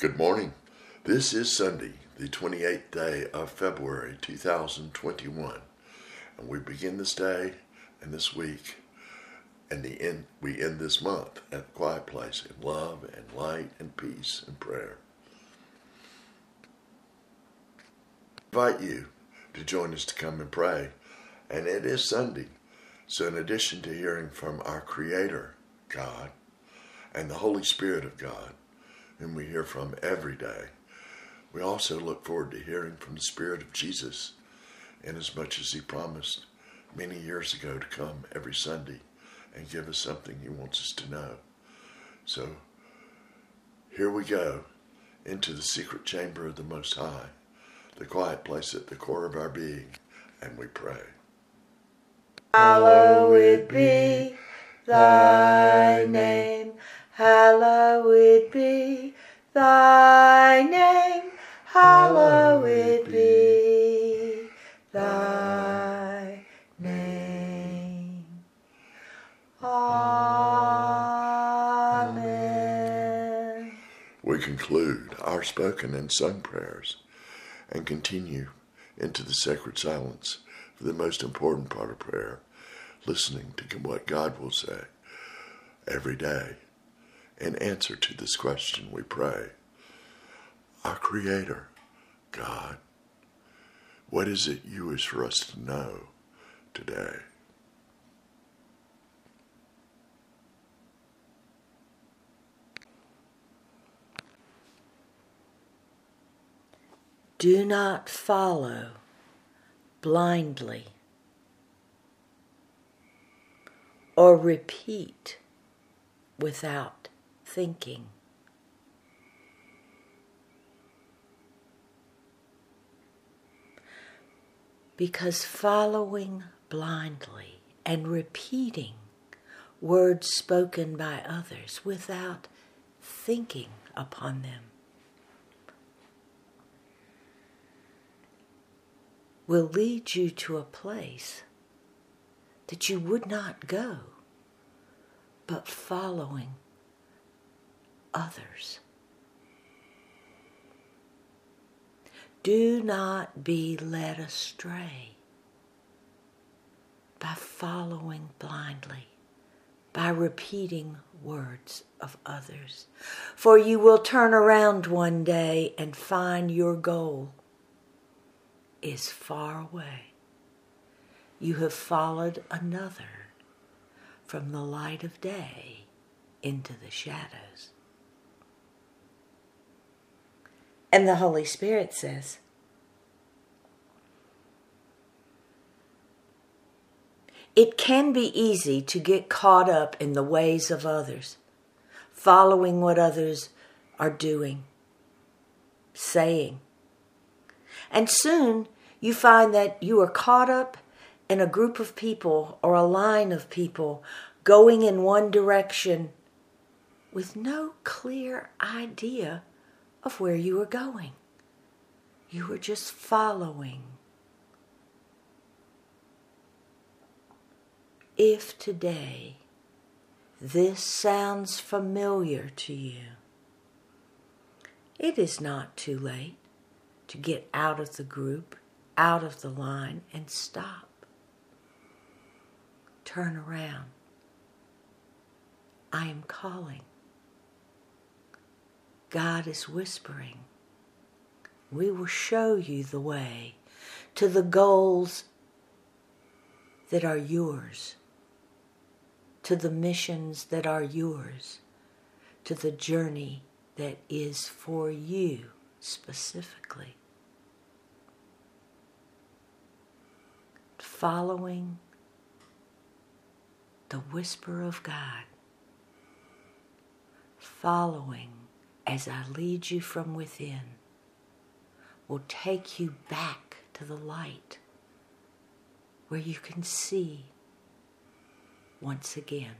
Good morning. This is Sunday, the 28th day of February 2021. And we begin this day and this week and the end we end this month at the quiet place in love and light and peace and prayer. I invite you to join us to come and pray. And it is Sunday. So in addition to hearing from our Creator, God, and the Holy Spirit of God, whom we hear from every day. We also look forward to hearing from the Spirit of Jesus, inasmuch as He promised many years ago to come every Sunday and give us something He wants us to know. So here we go into the secret chamber of the Most High, the quiet place at the core of our being, and we pray. Hallowed be thy name, hallowed be thy name, hallowed be thy name. Amen. We conclude our spoken and sung prayers and continue into the sacred silence for the most important part of prayer, listening to what God will say every day in answer to this question we pray. Our Creator, God, what is it you wish for us to know today? Do not follow blindly or repeat without thinking. Because following blindly and repeating words spoken by others without thinking upon them will lead you to a place that you would not go, but following others. Do not be led astray by following blindly, by repeating words of others. For you will turn around one day and find your goal is far away. You have followed another from the light of day into the shadows. And the Holy Spirit says, It can be easy to get caught up in the ways of others, following what others are doing, saying, and soon you find that you are caught up in a group of people or a line of people going in one direction with no clear idea of where you are going. You were just following. If today this sounds familiar to you, it is not too late to get out of the group, out of the line, and stop. Turn around. I am calling. God is whispering. We will show you the way to the goals that are yours, to the missions that are yours, to the journey that is for you specifically. following the whisper of God, following as I lead you from within, will take you back to the light where you can see once again.